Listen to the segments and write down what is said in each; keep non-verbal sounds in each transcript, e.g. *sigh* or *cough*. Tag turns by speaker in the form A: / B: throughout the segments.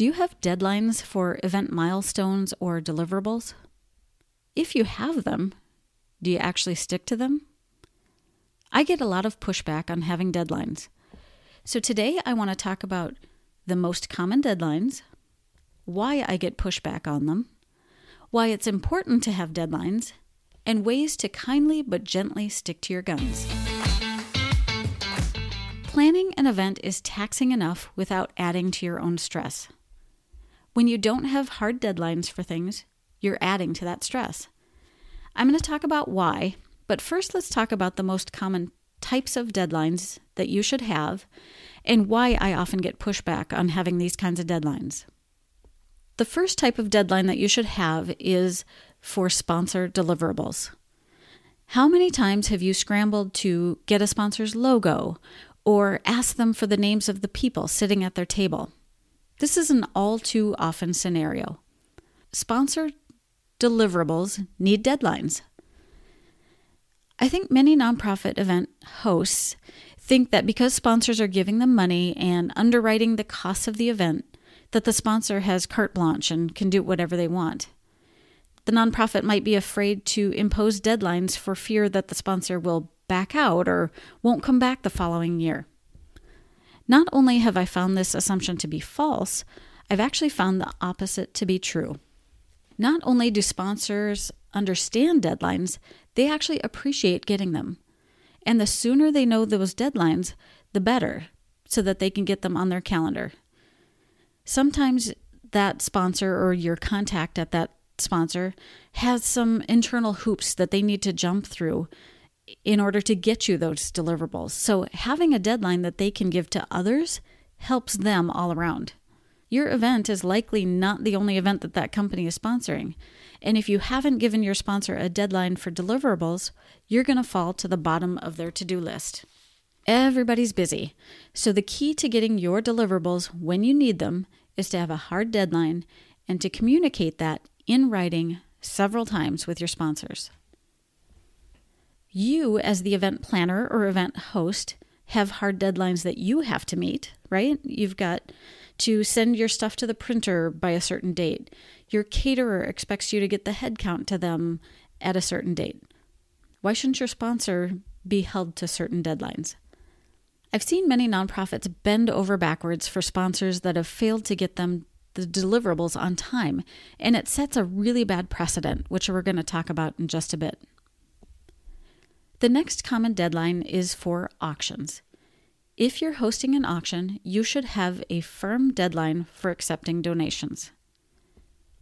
A: Do you have deadlines for event milestones or deliverables? If you have them, do you actually stick to them? I get a lot of pushback on having deadlines. So today I want to talk about the most common deadlines, why I get pushback on them, why it's important to have deadlines, and ways to kindly but gently stick to your guns. Planning an event is taxing enough without adding to your own stress. When you don't have hard deadlines for things, you're adding to that stress. I'm going to talk about why, but first let's talk about the most common types of deadlines that you should have and why I often get pushback on having these kinds of deadlines. The first type of deadline that you should have is for sponsor deliverables. How many times have you scrambled to get a sponsor's logo or ask them for the names of the people sitting at their table? This is an all too often scenario. Sponsor deliverables need deadlines. I think many nonprofit event hosts think that because sponsors are giving them money and underwriting the costs of the event, that the sponsor has carte blanche and can do whatever they want. The nonprofit might be afraid to impose deadlines for fear that the sponsor will back out or won't come back the following year. Not only have I found this assumption to be false, I've actually found the opposite to be true. Not only do sponsors understand deadlines, they actually appreciate getting them. And the sooner they know those deadlines, the better, so that they can get them on their calendar. Sometimes that sponsor or your contact at that sponsor has some internal hoops that they need to jump through in order to get you those deliverables. So having a deadline that they can give to others helps them all around. Your event is likely not the only event that that company is sponsoring. And if you haven't given your sponsor a deadline for deliverables, you're going to fall to the bottom of their to do list. Everybody's busy. So the key to getting your deliverables when you need them is to have a hard deadline and to communicate that in writing several times with your sponsors. You, as the event planner or event host, have hard deadlines that you have to meet, right? You've got to send your stuff to the printer by a certain date. Your caterer expects you to get the headcount to them at a certain date. Why shouldn't your sponsor be held to certain deadlines? I've seen many nonprofits bend over backwards for sponsors that have failed to get them the deliverables on time, and it sets a really bad precedent, which we're going to talk about in just a bit. The next common deadline is for auctions. If you're hosting an auction, you should have a firm deadline for accepting donations.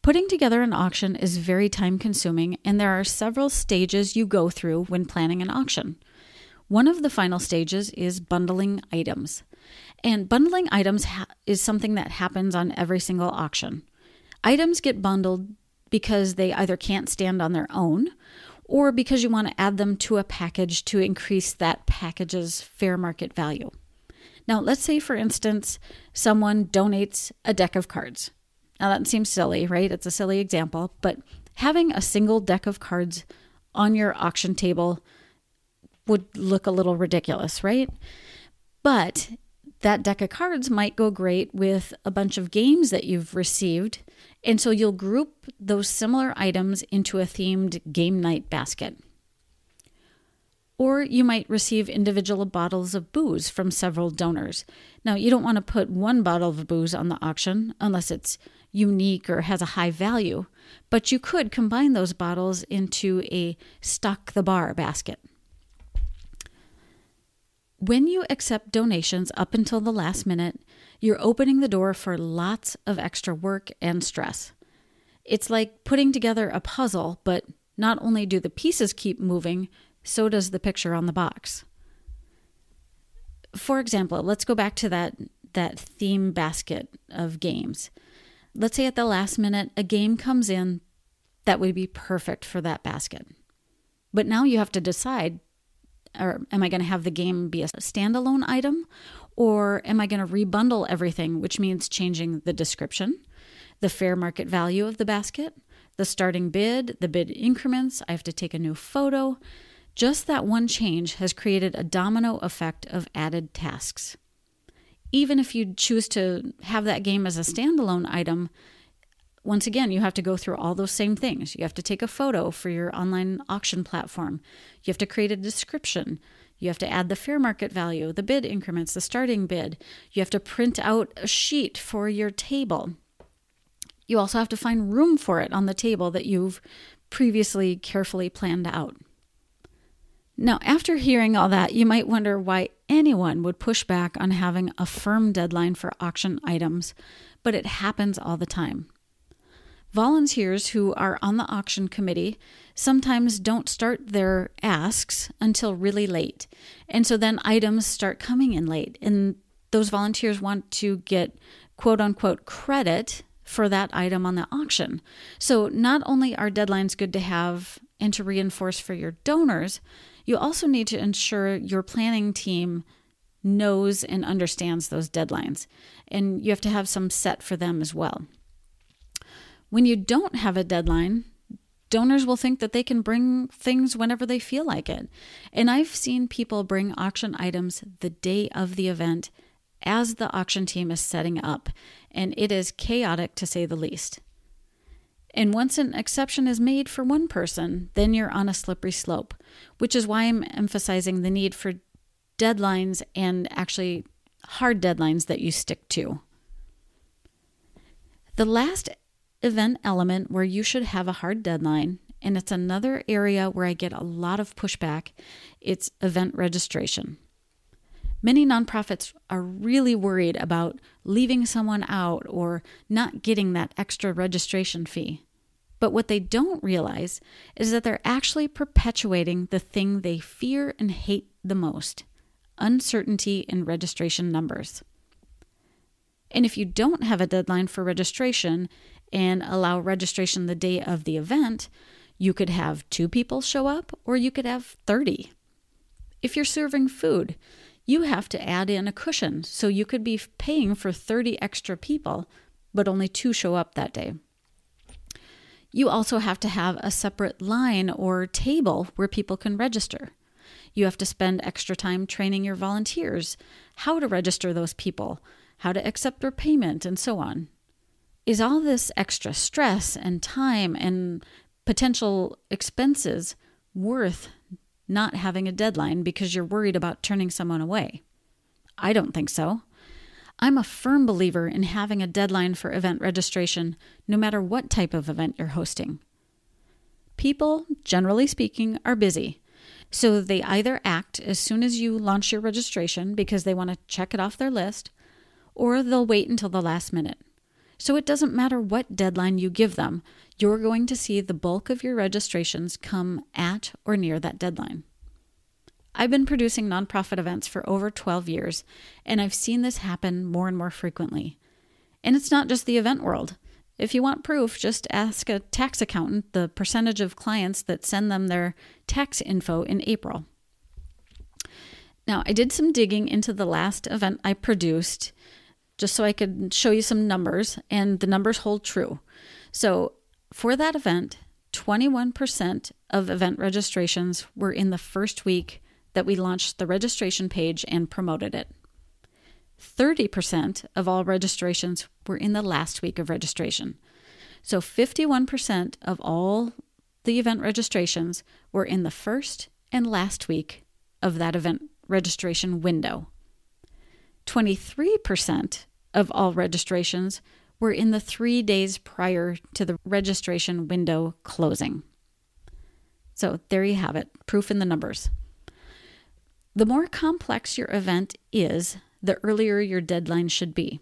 A: Putting together an auction is very time consuming, and there are several stages you go through when planning an auction. One of the final stages is bundling items. And bundling items ha- is something that happens on every single auction. Items get bundled because they either can't stand on their own or because you want to add them to a package to increase that package's fair market value. Now, let's say, for instance, someone donates a deck of cards. Now, that seems silly, right? It's a silly example, but having a single deck of cards on your auction table would look a little ridiculous, right? But that deck of cards might go great with a bunch of games that you've received. And so you'll group those similar items into a themed game night basket. Or you might receive individual bottles of booze from several donors. Now, you don't want to put one bottle of booze on the auction unless it's unique or has a high value, but you could combine those bottles into a stock the bar basket. When you accept donations up until the last minute, you're opening the door for lots of extra work and stress. It's like putting together a puzzle, but not only do the pieces keep moving, so does the picture on the box. For example, let's go back to that that theme basket of games. Let's say at the last minute a game comes in that would be perfect for that basket. But now you have to decide or am I going to have the game be a standalone item or am I going to rebundle everything, which means changing the description, the fair market value of the basket, the starting bid, the bid increments, I have to take a new photo, just that one change has created a domino effect of added tasks. even if you choose to have that game as a standalone item, once again, you have to go through all those same things. You have to take a photo for your online auction platform. You have to create a description. You have to add the fair market value, the bid increments, the starting bid. You have to print out a sheet for your table. You also have to find room for it on the table that you've previously carefully planned out. Now, after hearing all that, you might wonder why anyone would push back on having a firm deadline for auction items, but it happens all the time. Volunteers who are on the auction committee sometimes don't start their asks until really late. And so then items start coming in late. And those volunteers want to get quote unquote credit for that item on the auction. So not only are deadlines good to have and to reinforce for your donors, you also need to ensure your planning team knows and understands those deadlines. And you have to have some set for them as well. When you don't have a deadline, donors will think that they can bring things whenever they feel like it. And I've seen people bring auction items the day of the event as the auction team is setting up, and it is chaotic to say the least. And once an exception is made for one person, then you're on a slippery slope, which is why I'm emphasizing the need for deadlines and actually hard deadlines that you stick to. The last event element where you should have a hard deadline, and it's another area where I get a lot of pushback. It's event registration. Many nonprofits are really worried about leaving someone out or not getting that extra registration fee. But what they don't realize is that they're actually perpetuating the thing they fear and hate the most uncertainty in registration numbers. And if you don't have a deadline for registration, and allow registration the day of the event, you could have two people show up or you could have 30. If you're serving food, you have to add in a cushion, so you could be paying for 30 extra people, but only two show up that day. You also have to have a separate line or table where people can register. You have to spend extra time training your volunteers how to register those people, how to accept their payment, and so on is all this extra stress and time and potential expenses worth not having a deadline because you're worried about turning someone away? I don't think so. I'm a firm believer in having a deadline for event registration, no matter what type of event you're hosting. People, generally speaking, are busy, so they either act as soon as you launch your registration because they want to check it off their list, or they'll wait until the last minute. So it doesn't matter what deadline you give them, you're going to see the bulk of your registrations come at or near that deadline. I've been producing nonprofit events for over 12 years, and I've seen this happen more and more frequently. And it's not just the event world. If you want proof, just ask a tax accountant the percentage of clients that send them their tax info in April. Now, I did some digging into the last event I produced just so I could show you some numbers, and the numbers hold true. So, for that event, 21% of event registrations were in the first week that we launched the registration page and promoted it. 30% of all registrations were in the last week of registration. So 51% of all the event registrations were in the first and last week of that event registration window. 23% of all registrations were in the three days prior to the registration window closing. So there you have it proof in the numbers. The more complex your event is, the earlier your deadline should be.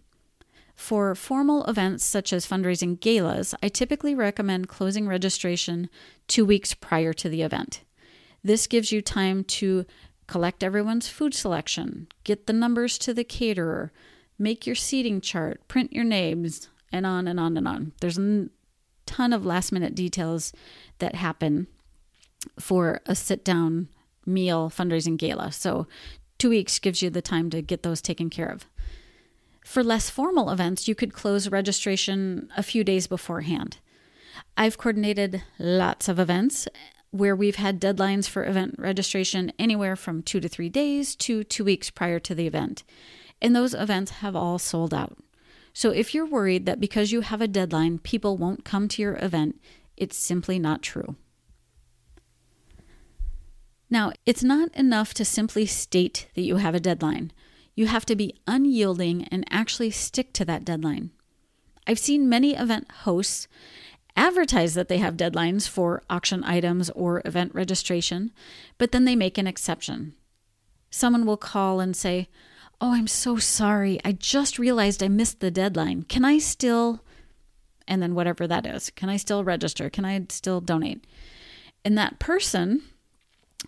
A: For formal events such as fundraising galas, I typically recommend closing registration two weeks prior to the event. This gives you time to collect everyone's food selection, get the numbers to the caterer, make your seating chart, print your names, and on and on and on. There's a ton of last minute details that happen for a sit down meal fundraising gala. So, two weeks gives you the time to get those taken care of. For less formal events, you could close registration a few days beforehand. I've coordinated lots of events where we've had deadlines for event registration anywhere from two to three days to two weeks prior to the event. and those events have all sold out. So if you're worried that because you have a deadline, people won't come to your event, it's simply not true. Now, it's not enough to simply state that you have a deadline. You have to be unyielding and actually stick to that deadline. I've seen many event hosts advertise that they have deadlines for auction items or event registration, but then they make an exception. Someone will call and say, Oh, I'm so sorry. I just realized I missed the deadline. Can I still, and then whatever that is, can I still register? Can I still donate? And that person,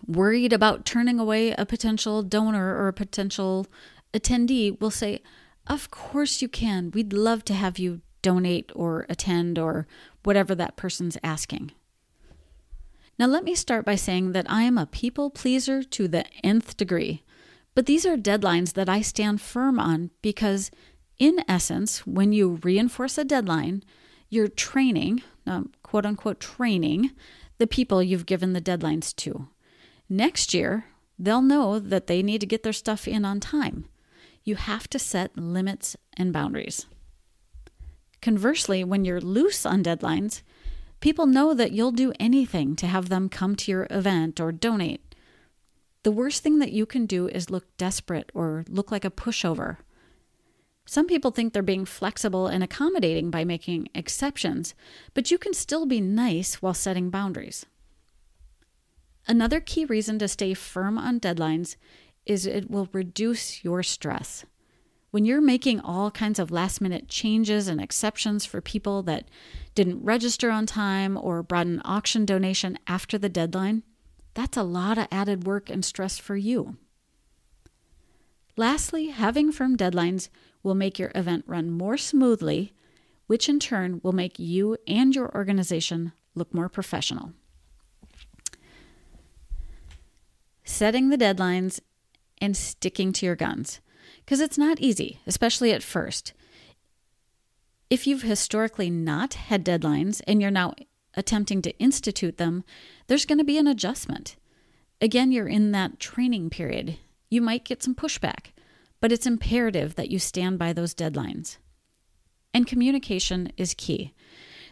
A: worried about turning away a potential donor or a potential attendee, will say, Of course you can. We'd love to have you donate or attend or whatever that person's asking. Now, let me start by saying that I am a people pleaser to the nth degree, but these are deadlines that I stand firm on because, in essence, when you reinforce a deadline, you're training, um, quote unquote, training the people you've given the deadlines to. Next year, they'll know that they need to get their stuff in on time. You have to set limits and boundaries. Conversely, when you're loose on deadlines, people know that you'll do anything to have them come to your event or donate. The worst thing that you can do is look desperate or look like a pushover. Some people think they're being flexible and accommodating by making exceptions, but you can still be nice while setting boundaries. Another key reason to stay firm on deadlines is it will reduce your stress. When you're making all kinds of last minute changes and exceptions for people that didn't register on time or brought an auction donation after the deadline, that's a lot of added work and stress for you. Lastly, having firm deadlines will make your event run more smoothly, which in turn will make you and your organization look more professional. Setting the deadlines and sticking to your guns because it's not easy, especially at first. If you've historically not had deadlines and you're now attempting to institute them, there's going to be an adjustment. Again, you're in that training period. You might get some pushback, but it's imperative that you stand by those deadlines. And communication is key.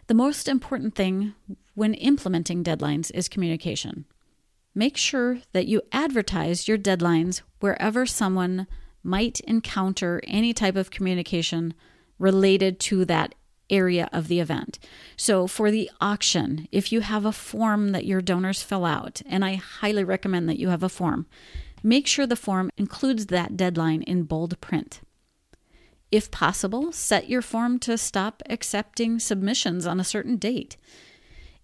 A: The most important thing when implementing deadlines is communication. Make sure that you advertise your deadlines wherever someone might encounter any type of communication related to that area of the event. So, for the auction, if you have a form that your donors fill out, and I highly recommend that you have a form, make sure the form includes that deadline in bold print. If possible, set your form to stop accepting submissions on a certain date.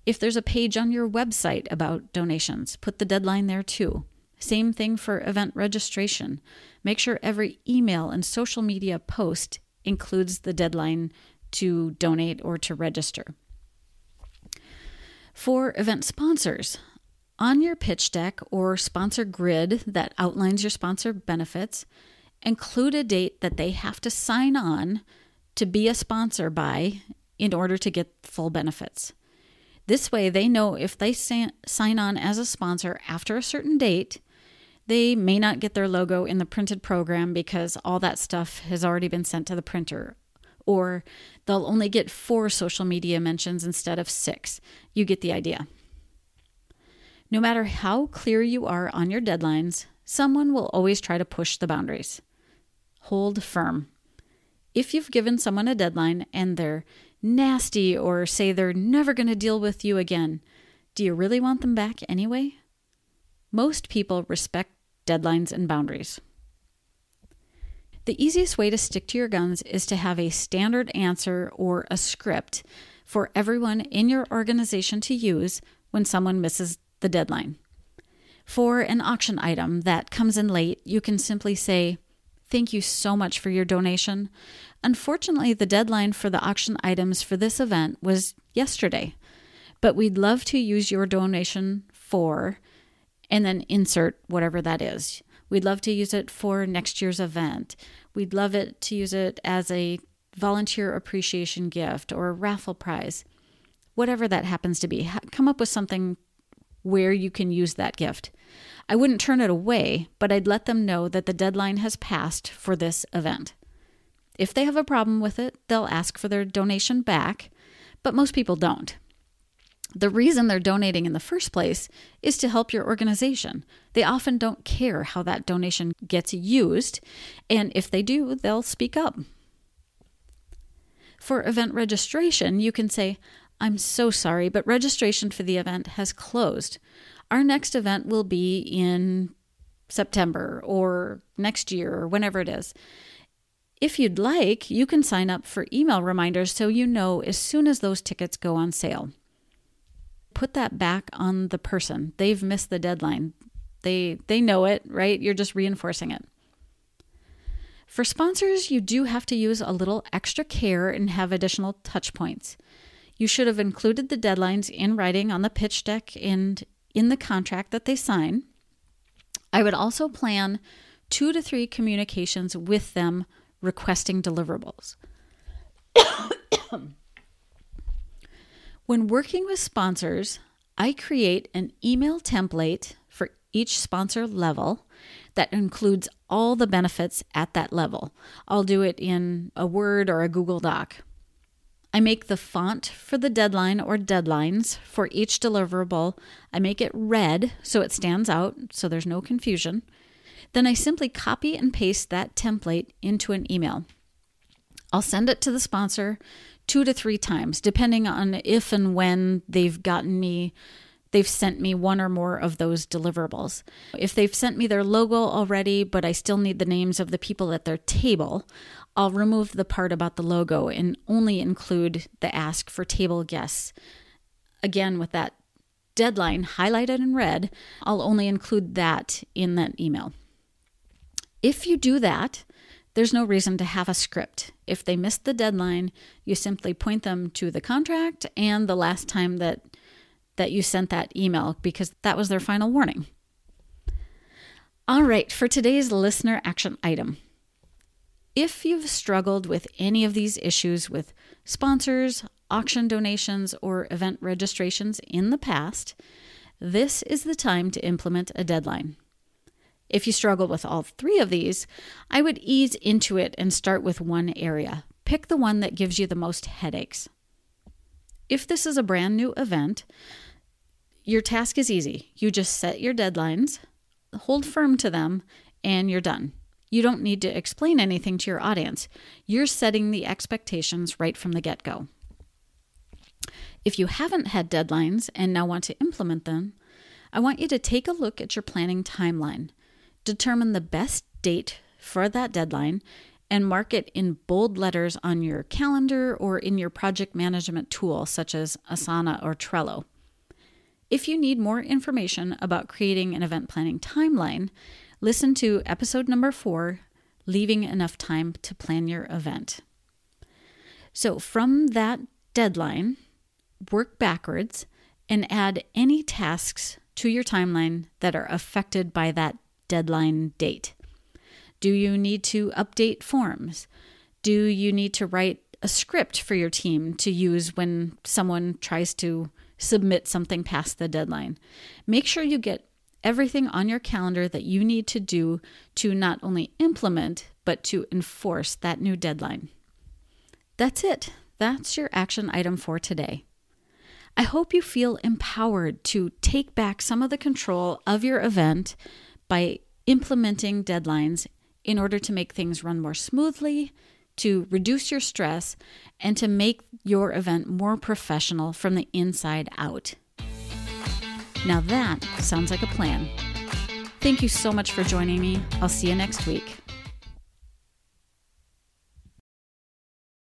A: If there's a page on your website about donations, put the deadline there too. Same thing for event registration. Make sure every email and social media post includes the deadline to donate or to register. For event sponsors, on your pitch deck or sponsor grid that outlines your sponsor benefits, include a date that they have to sign on to be a sponsor by in order to get full benefits. This way, they know if they sign on as a sponsor after a certain date, they may not get their logo in the printed program because all that stuff has already been sent to the printer. Or they'll only get four social media mentions instead of six. You get the idea. No matter how clear you are on your deadlines, someone will always try to push the boundaries. Hold firm. If you've given someone a deadline and they're nasty or say they're never going to deal with you again, do you really want them back anyway? Most people respect deadlines, and boundaries. The easiest way to stick to your guns is to have a standard answer or a script for everyone in your organization to use when someone misses the deadline. For an auction item that comes in late, you can simply say, Thank you so much for your donation. Unfortunately, the deadline for the auction items for this event was yesterday, but we'd love to use your donation for and then insert whatever that is. We'd love to use it for next year's event. We'd love it to use it as a volunteer appreciation gift or a raffle prize. Whatever that happens to be, come up with something where you can use that gift. I wouldn't turn it away, but I'd let them know that the deadline has passed for this event. If they have a problem with it, they'll ask for their donation back, but most people don't. The reason they're donating in the first place is to help your organization. They often don't care how that donation gets used, and if they do, they'll speak up. For event registration, you can say, I'm so sorry, but registration for the event has closed. Our next event will be in September or next year or whenever it is. If you'd like, you can sign up for email reminders so you know as soon as those tickets go on sale put that back on the person. They've missed the deadline. They they know it, right? You're just reinforcing it. For sponsors, you do have to use a little extra care and have additional touch points. You should have included the deadlines in writing on the pitch deck and in the contract that they sign. I would also plan two to three communications with them requesting deliverables. *coughs* *coughs* *coughs* When working with sponsors, I create an email template for each sponsor level that includes all the benefits at that level. I'll do it in a Word or a Google Doc. I make the font for the deadline or deadlines for each deliverable. I make it red so it stands out, so there's no confusion. Then I simply copy and paste that template into an email. I'll send it to the sponsor two to three times, depending on if and when they've gotten me, they've sent me one or more of those deliverables. If they've sent me their logo already, but I still need the names of the people at their table, I'll remove the part about the logo and only include the ask for table guests. Again, with that deadline highlighted in red, I'll only include that in that email. If you do that, there's no reason to have a script. If they missed the deadline, you simply point them to the contract and the last time that that you sent that email because that was their final warning. All right, for today's listener action item. If you've struggled with any of these issues with sponsors, auction donations, or event registrations in the past, this is the time to implement a deadline. If you struggle with all three of these, I would ease into it and start with one area. Pick the one that gives you the most headaches. If this is a brand new event, your task is easy. You just set your deadlines, hold firm to them, and you're done. You don't need to explain anything to your audience. You're setting the expectations right from the get go. If you haven't had deadlines and now want to implement them, I want you to take a look at your planning timeline determine the best date for that deadline and mark it in bold letters on your calendar or in your project management tool, such as Asana or Trello. If you need more information about creating an event planning timeline, listen to episode number four Leaving Enough Time to Plan Your Event. So, from that deadline, work backwards and add any tasks to your timeline that are affected by that deadline date? Do you need to update forms? Do you need to write a script for your team to use when someone tries to submit something past the deadline? Make sure you get everything on your calendar that you need to do to not only implement, but to enforce that new deadline. That's it. That's your action item for today. I hope you feel empowered to take back some of the control of your event by implementing deadlines in order to make things run more smoothly, to reduce your stress, and to make your event more professional from the inside out. Now that sounds like a plan. Thank you so much for joining me. I'll see you next week.